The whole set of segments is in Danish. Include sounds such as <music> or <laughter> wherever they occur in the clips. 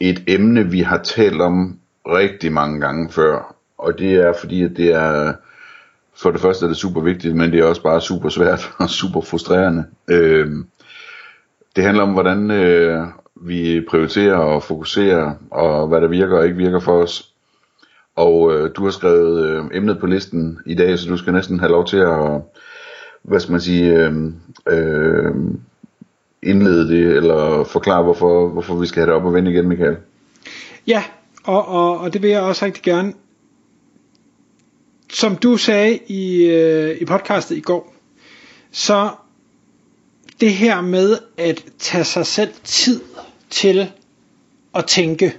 et emne, vi har talt om rigtig mange gange før. Og det er fordi, at det er, for det første er det super vigtigt, men det er også bare super svært <laughs> og super frustrerende. Øh, det handler om, hvordan øh, vi prioriterer og fokuserer, og hvad der virker og ikke virker for os. Og øh, du har skrevet øh, emnet på listen i dag, så du skal næsten have lov til at, hvad skal man sige, øh, øh, indlede det, eller forklare, hvorfor, hvorfor vi skal have det op og vende igen, Michael. Ja, og, og, og det vil jeg også rigtig gerne. Som du sagde i, øh, i podcastet i går, så det her med at tage sig selv tid til at tænke,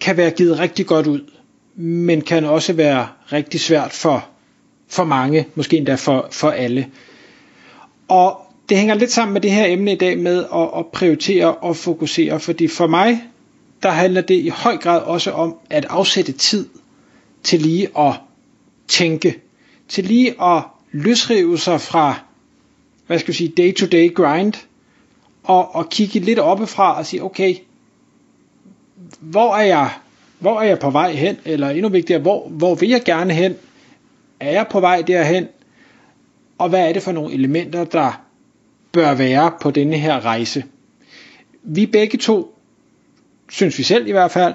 kan være givet rigtig godt ud, men kan også være rigtig svært for, for mange, måske endda for, for alle. Og det hænger lidt sammen med det her emne i dag med at, at prioritere og fokusere, fordi for mig, der handler det i høj grad også om at afsætte tid til lige at tænke, til lige at løsrive sig fra, hvad skal jeg sige, day-to-day grind, og, og kigge lidt oppefra og sige, okay, hvor er jeg, hvor er jeg på vej hen, eller endnu vigtigere, hvor, hvor vil jeg gerne hen, er jeg på vej derhen, og hvad er det for nogle elementer, der bør være på denne her rejse. Vi begge to, synes vi selv i hvert fald,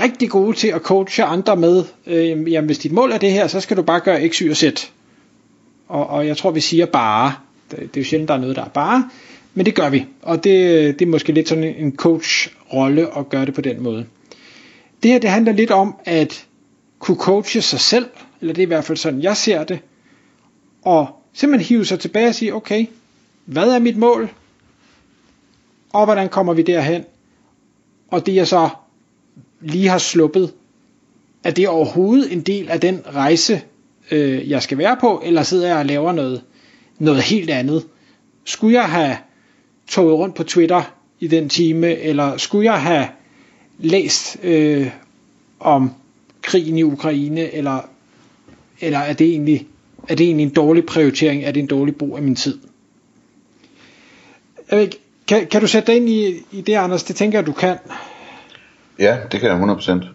rigtig gode til at coache andre med, øh, jamen hvis dit mål er det her, så skal du bare gøre x, y og z. Og, og jeg tror, vi siger bare. Det, det er jo sjældent, der er noget, der er bare. Men det gør vi. Og det, det er måske lidt sådan en coach-rolle at gøre det på den måde. Det her, det handler lidt om at kunne coache sig selv, eller det er i hvert fald sådan, jeg ser det, og simpelthen hive sig tilbage og sige, okay, hvad er mit mål? Og hvordan kommer vi derhen? Og det jeg så lige har sluppet, er det overhovedet en del af den rejse, øh, jeg skal være på, eller sidder jeg og laver noget, noget helt andet? Skulle jeg have toget rundt på Twitter i den time, eller skulle jeg have læst øh, om krigen i Ukraine, eller, eller er, det egentlig, er det egentlig en dårlig prioritering, er det en dårlig brug af min tid? Jeg ved, kan, kan du sætte dig ind i, i det, Anders? Det tænker jeg, du kan. Ja, det kan jeg 100%.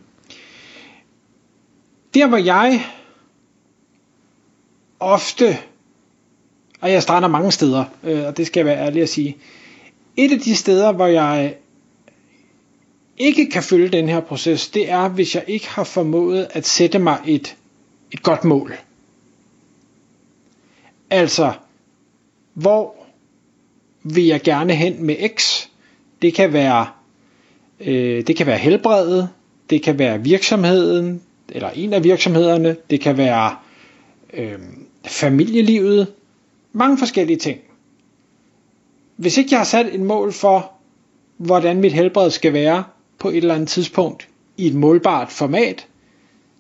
Der, hvor jeg ofte, og jeg starter mange steder, øh, og det skal jeg være ærlig at sige, et af de steder, hvor jeg ikke kan følge den her proces, det er, hvis jeg ikke har formået at sætte mig et, et godt mål. Altså, hvor vil jeg gerne hen med X. Det kan være, øh, det kan være helbredet, det kan være virksomheden, eller en af virksomhederne, det kan være øh, familielivet, mange forskellige ting. Hvis ikke jeg har sat et mål for, hvordan mit helbred skal være på et eller andet tidspunkt i et målbart format,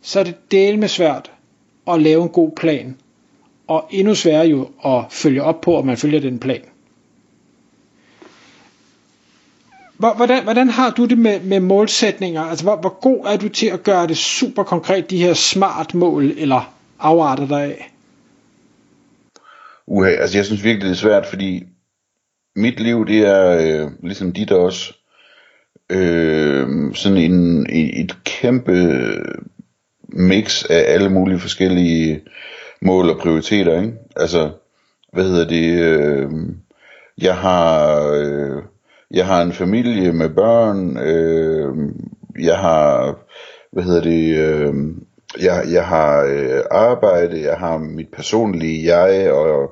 så er det del med svært at lave en god plan, og endnu sværere jo at følge op på, om man følger den plan. Hvordan, hvordan har du det med, med målsætninger? Altså, hvor, hvor god er du til at gøre det super konkret, de her smart mål, eller afarter dig af? Uha, altså jeg synes virkelig, det er svært, fordi mit liv, det er øh, ligesom dit også, øh, sådan en, et kæmpe mix af alle mulige forskellige mål og prioriteter, ikke? Altså, hvad hedder det, øh, jeg har... Øh, jeg har en familie med børn, øh, jeg har, hvad hedder det, øh, jeg, jeg har øh, arbejde, jeg har mit personlige jeg og,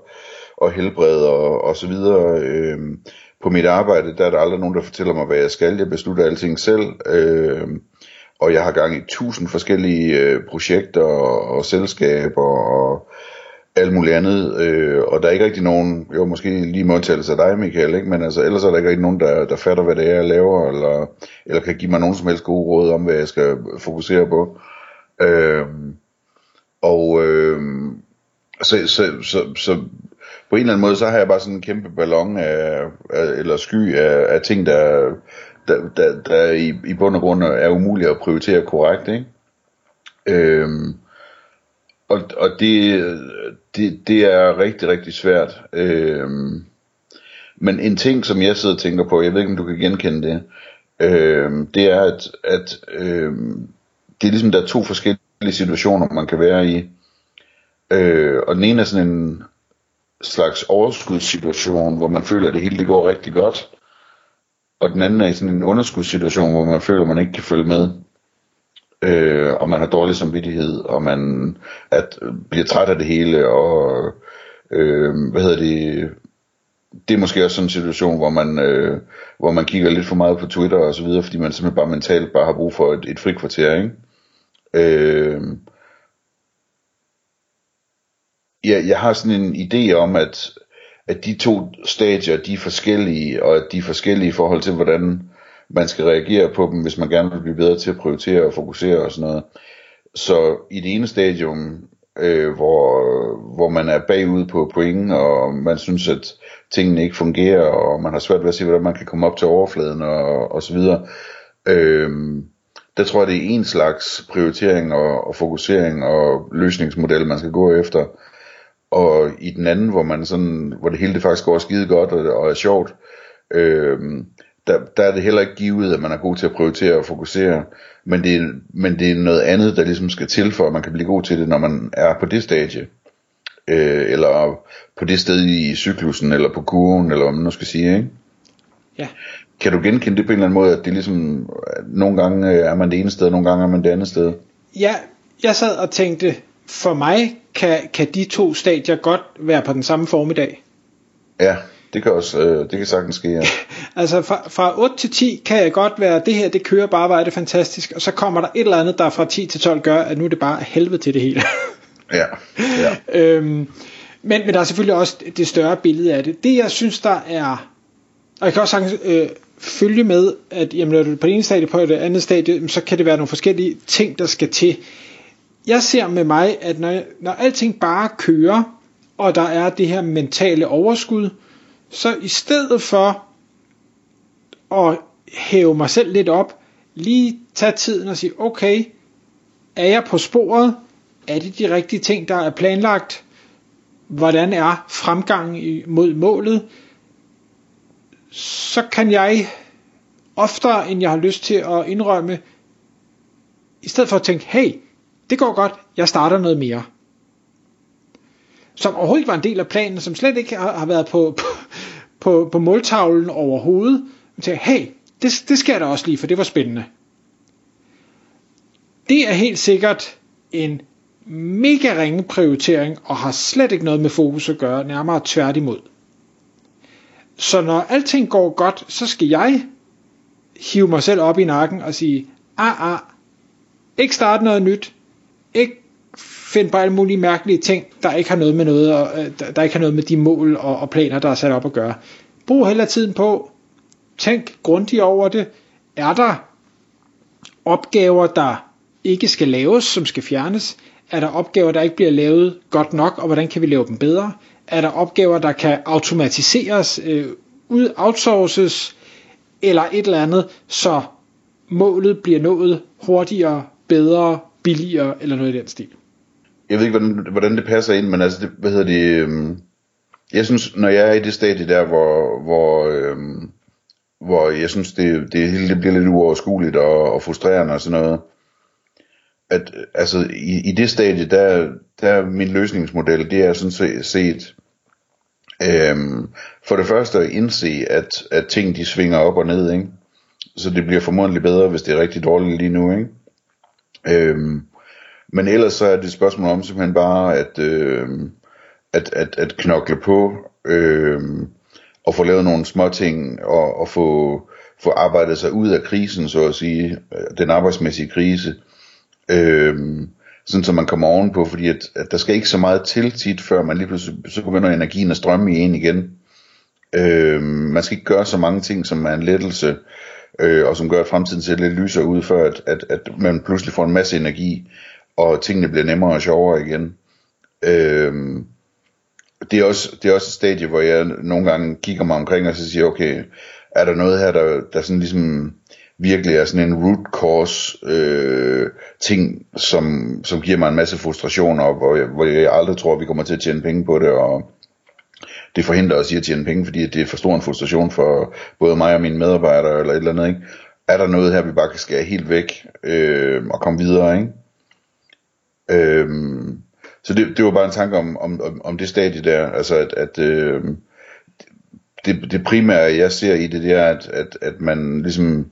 og helbred og, og så videre. Øh, på mit arbejde, der er der aldrig nogen, der fortæller mig, hvad jeg skal. Jeg beslutter alting selv. Øh, og jeg har gang i tusind forskellige øh, projekter og, og selskaber og alt muligt andet, øh, og der er ikke rigtig nogen, jo måske lige modtagelse af dig, Michael, ikke? men altså, ellers er der ikke rigtig nogen, der, der fatter, hvad det er, jeg laver, eller, eller kan give mig nogen som helst gode råd om, hvad jeg skal fokusere på. Øh, og øh, så, så, så, så på en eller anden måde, så har jeg bare sådan en kæmpe ballon af, af eller sky af, af ting, der, der, der, der i, i bund og grund er umuligt at prioritere korrekt, ikke? Øhm, og og det, det, det er rigtig, rigtig svært. Øhm, men en ting, som jeg sidder og tænker på, jeg ved ikke, om du kan genkende det, øhm, det er, at, at øhm, det er ligesom, der er to forskellige situationer, man kan være i. Øh, og den ene er sådan en slags overskudssituation, hvor man føler, at det hele det går rigtig godt. Og den anden er i sådan en underskudssituation, hvor man føler, at man ikke kan følge med øh, og man har dårlig samvittighed, og man at, øh, bliver træt af det hele, og øh, hvad hedder det, det er måske også sådan en situation, hvor man, øh, hvor man kigger lidt for meget på Twitter og så videre, fordi man simpelthen bare mentalt bare har brug for et, et frikvarter, ikke? Øh, ja, jeg har sådan en idé om, at, at de to stadier, de er forskellige, og at de er forskellige i forhold til, hvordan man skal reagere på dem, hvis man gerne vil blive bedre til at prioritere og fokusere og sådan noget. Så i det ene stadium, øh, hvor, hvor man er bagud på point, og man synes, at tingene ikke fungerer, og man har svært ved at se, hvordan man kan komme op til overfladen og, og så videre, øh, der tror jeg, det er en slags prioritering og, og fokusering og løsningsmodel, man skal gå efter. Og i den anden, hvor man sådan, hvor det hele det faktisk går skide godt og, og er sjovt, øh, der, der er det heller ikke givet, at man er god til at prioritere og fokusere, men det, er, men det er noget andet, der ligesom skal til for, at man kan blive god til det, når man er på det stadie. Øh, eller på det sted i cyklusen, eller på kurven, eller hvad man nu skal sige, ikke? Ja. Kan du genkende det på en eller anden måde, at det ligesom, nogle gange er man det ene sted, og nogle gange er man det andet sted? Ja, jeg sad og tænkte, for mig kan, kan de to stadier godt være på den samme formiddag. Ja. Det kan også, øh, det kan sagtens ske, ja. <laughs> altså fra, fra 8 til 10 kan jeg godt være, det her det kører bare, hvor er det fantastisk, og så kommer der et eller andet, der fra 10 til 12 gør, at nu er det bare helvede til det hele. <laughs> ja, ja. <laughs> øhm, men, men der er selvfølgelig også det større billede af det. Det jeg synes, der er, og jeg kan også sagtens øh, følge med, at jamen, når du er på det ene stadie, på det andet stadie, så kan det være nogle forskellige ting, der skal til. Jeg ser med mig, at når, når alting bare kører, og der er det her mentale overskud, så i stedet for at hæve mig selv lidt op, lige tage tiden og sige, okay, er jeg på sporet? Er det de rigtige ting, der er planlagt? Hvordan er fremgangen mod målet? Så kan jeg oftere, end jeg har lyst til at indrømme, i stedet for at tænke, hey, det går godt, jeg starter noget mere. Som overhovedet ikke var en del af planen, som slet ikke har, har været på, på, på, på måltavlen overhovedet, til, tænkte, hey, det, det skal jeg da også lige, for det var spændende. Det er helt sikkert en mega ringe prioritering, og har slet ikke noget med fokus at gøre, nærmere tværtimod. Så når alting går godt, så skal jeg hive mig selv op i nakken og sige, ah, ah, ikke starte noget nyt, ikke finde på alle mulige mærkelige ting, der ikke har noget med noget, og, øh, der ikke har noget med de mål og, og planer, der er sat op at gøre. Brug heller tiden på, tænk grundigt over det. Er der opgaver, der ikke skal laves, som skal fjernes? Er der opgaver, der ikke bliver lavet godt nok, og hvordan kan vi lave dem bedre? Er der opgaver, der kan automatiseres, øh, ud outsources, eller et eller andet, så målet bliver nået hurtigere, bedre, billigere, eller noget i den stil? Jeg ved ikke, hvordan, hvordan det passer ind, men altså, det, hvad hedder det, øhm, jeg synes, når jeg er i det stadie der, hvor, hvor, øhm, hvor jeg synes, det, det hele det bliver lidt uoverskueligt og, og frustrerende og sådan noget, at altså, i, i det stadie, der, der er min løsningsmodel, det er sådan set, øhm, for det første at indse, at, at ting de svinger op og ned, ikke? så det bliver formodentlig bedre, hvis det er rigtig dårligt lige nu, ikke? Øhm, men ellers så er det et spørgsmål om simpelthen bare at, øh, at, at, at knokle på øh, og få lavet nogle små ting og, og få, få arbejdet sig ud af krisen, så at sige, øh, den arbejdsmæssige krise. Øh, sådan så man kommer ovenpå, fordi at, at der skal ikke så meget til tit, før man lige pludselig, så begynder energien at strømme i en igen. Øh, man skal ikke gøre så mange ting, som er en lettelse, øh, og som gør, at fremtiden ser lidt lysere ud, før at, at, at man pludselig får en masse energi, og tingene bliver nemmere og sjovere igen. Øh, det, er også, det er også et stadie, hvor jeg nogle gange kigger mig omkring, og så siger, okay, er der noget her, der, der sådan ligesom virkelig er sådan en root cause øh, ting, som, som giver mig en masse frustration, og hvor jeg, hvor jeg aldrig tror, at vi kommer til at tjene penge på det, og det forhindrer os i at tjene penge, fordi det er for stor en frustration for både mig og mine medarbejdere, eller et eller andet, ikke? Er der noget her, vi bare kan skære helt væk, øh, og komme videre, ikke? Øhm, så det, det var bare en tanke om, om, om det stadie der, altså at, at øh, det, det primære jeg ser i det, det er, at, at, at man ligesom,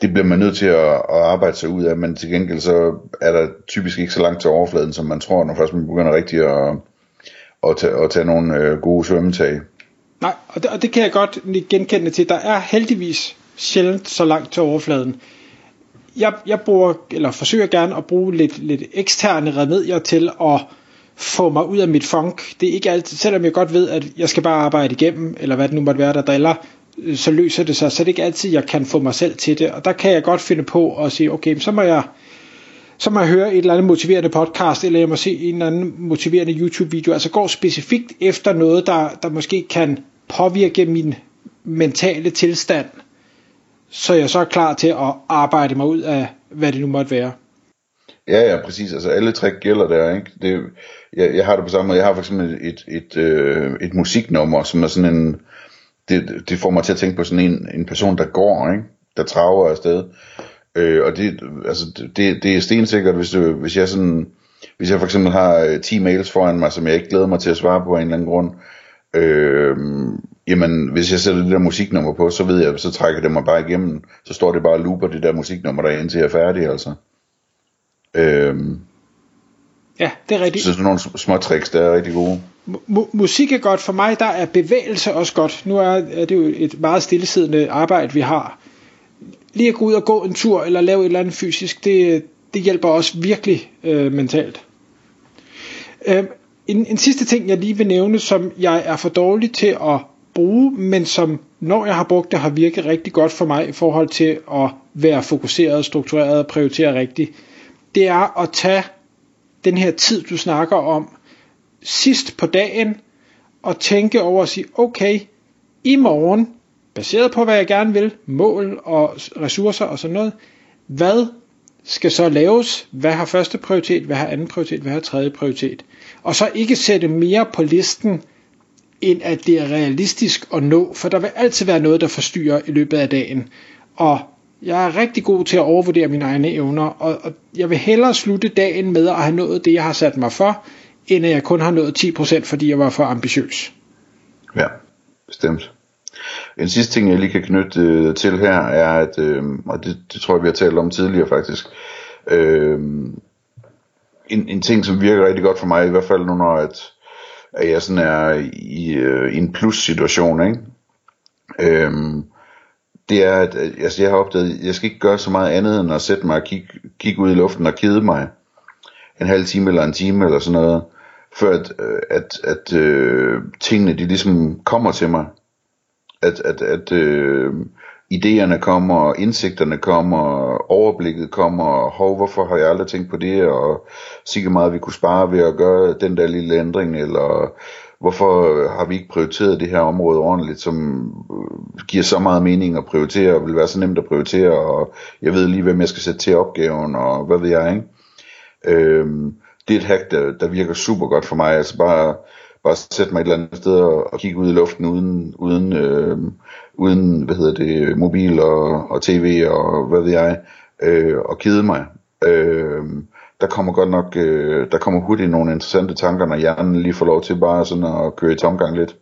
det bliver man nødt til at, at arbejde sig ud af, men til gengæld så er der typisk ikke så langt til overfladen, som man tror, når først man begynder rigtig at, at, tage, at tage nogle øh, gode svømmetag. Nej, og det, og det kan jeg godt genkende til. Der er heldigvis sjældent så langt til overfladen. Jeg, jeg bruger, eller forsøger gerne at bruge lidt, lidt eksterne remedier til at få mig ud af mit funk. Det er ikke altid, selvom jeg godt ved, at jeg skal bare arbejde igennem, eller hvad det nu måtte være, der driller, øh, så løser det sig, så det er ikke altid, jeg kan få mig selv til det. Og der kan jeg godt finde på at sige, okay, så må jeg, så må jeg høre et eller andet motiverende podcast, eller jeg må se en eller anden motiverende YouTube-video. Altså gå specifikt efter noget, der, der måske kan påvirke min mentale tilstand, så jeg så er klar til at arbejde mig ud af, hvad det nu måtte være. Ja, ja, præcis. Altså alle tre gælder der, ikke? Det, jeg, jeg har det på samme måde. Jeg har for eksempel et, et, et, øh, et musiknummer, som er sådan en... Det, det får mig til at tænke på sådan en, en person, der går, ikke? Der traver afsted. Øh, og det, altså, det, det er stensikkert, hvis, du, hvis jeg sådan... Hvis jeg for eksempel har øh, 10 mails foran mig, som jeg ikke glæder mig til at svare på af en eller anden grund, øh, jamen hvis jeg sætter det der musiknummer på, så ved jeg, så trækker det mig bare igennem, så står det bare og looper det der musiknummer der indtil jeg er færdig altså. Øhm, ja, det er rigtigt. Så sådan nogle små tricks, der er rigtig gode. M- musik er godt for mig, der er bevægelse også godt. Nu er, er det jo et meget stillesiddende arbejde, vi har. Lige at gå ud og gå en tur, eller lave et eller andet fysisk, det, det hjælper også virkelig øh, mentalt. Øh, en, en sidste ting, jeg lige vil nævne, som jeg er for dårlig til at bruge, men som når jeg har brugt det, har virket rigtig godt for mig i forhold til at være fokuseret, struktureret og prioritere rigtigt. Det er at tage den her tid, du snakker om, sidst på dagen, og tænke over at sige, okay, i morgen, baseret på hvad jeg gerne vil, mål og ressourcer og sådan noget, hvad skal så laves, hvad har første prioritet, hvad har anden prioritet, hvad har tredje prioritet. Og så ikke sætte mere på listen, end at det er realistisk at nå, for der vil altid være noget, der forstyrrer i løbet af dagen. Og jeg er rigtig god til at overvurdere mine egne evner, og, og jeg vil hellere slutte dagen med at have nået det, jeg har sat mig for, end at jeg kun har nået 10%, fordi jeg var for ambitiøs. Ja, bestemt. En sidste ting, jeg lige kan knytte øh, til her, er, at, øh, og det, det tror jeg, vi har talt om tidligere faktisk, øh, en, en ting, som virker rigtig godt for mig, i hvert fald nu, når at, at jeg sådan er i, øh, i en plus-situation, ikke? Øhm, det er, at øh, altså, jeg har opdaget, at jeg skal ikke gøre så meget andet, end at sætte mig og kigge, kigge ud i luften og kede mig en halv time eller en time eller sådan noget, før at, øh, at, at øh, tingene de ligesom kommer til mig. At, at, at øh, idéerne kommer, indsigterne kommer, overblikket kommer, hov, hvorfor har jeg aldrig tænkt på det, og sikkert meget vi kunne spare ved at gøre den der lille ændring, eller hvorfor har vi ikke prioriteret det her område ordentligt, som øh, giver så meget mening at prioritere, og vil være så nemt at prioritere, og jeg ved lige, hvem jeg skal sætte til opgaven, og hvad ved jeg, ikke? Øhm, det er et hack, der, der virker super godt for mig, altså bare, bare sætte mig et eller andet sted og, og kigge ud i luften uden, uden, øh, uden hvad hedder det, mobil og, og tv og hvad ved jeg, øh, og kede mig. Øh, der kommer godt nok, øh, der kommer hurtigt nogle interessante tanker, når hjernen lige får lov til bare sådan at køre i tomgang lidt.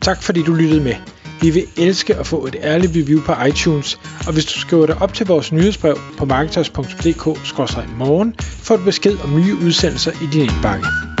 Tak fordi du lyttede med. Vi vil elske at få et ærligt review på iTunes, og hvis du skriver dig op til vores nyhedsbrev på marketers.dk-morgen, får du besked om nye udsendelser i din indbakke.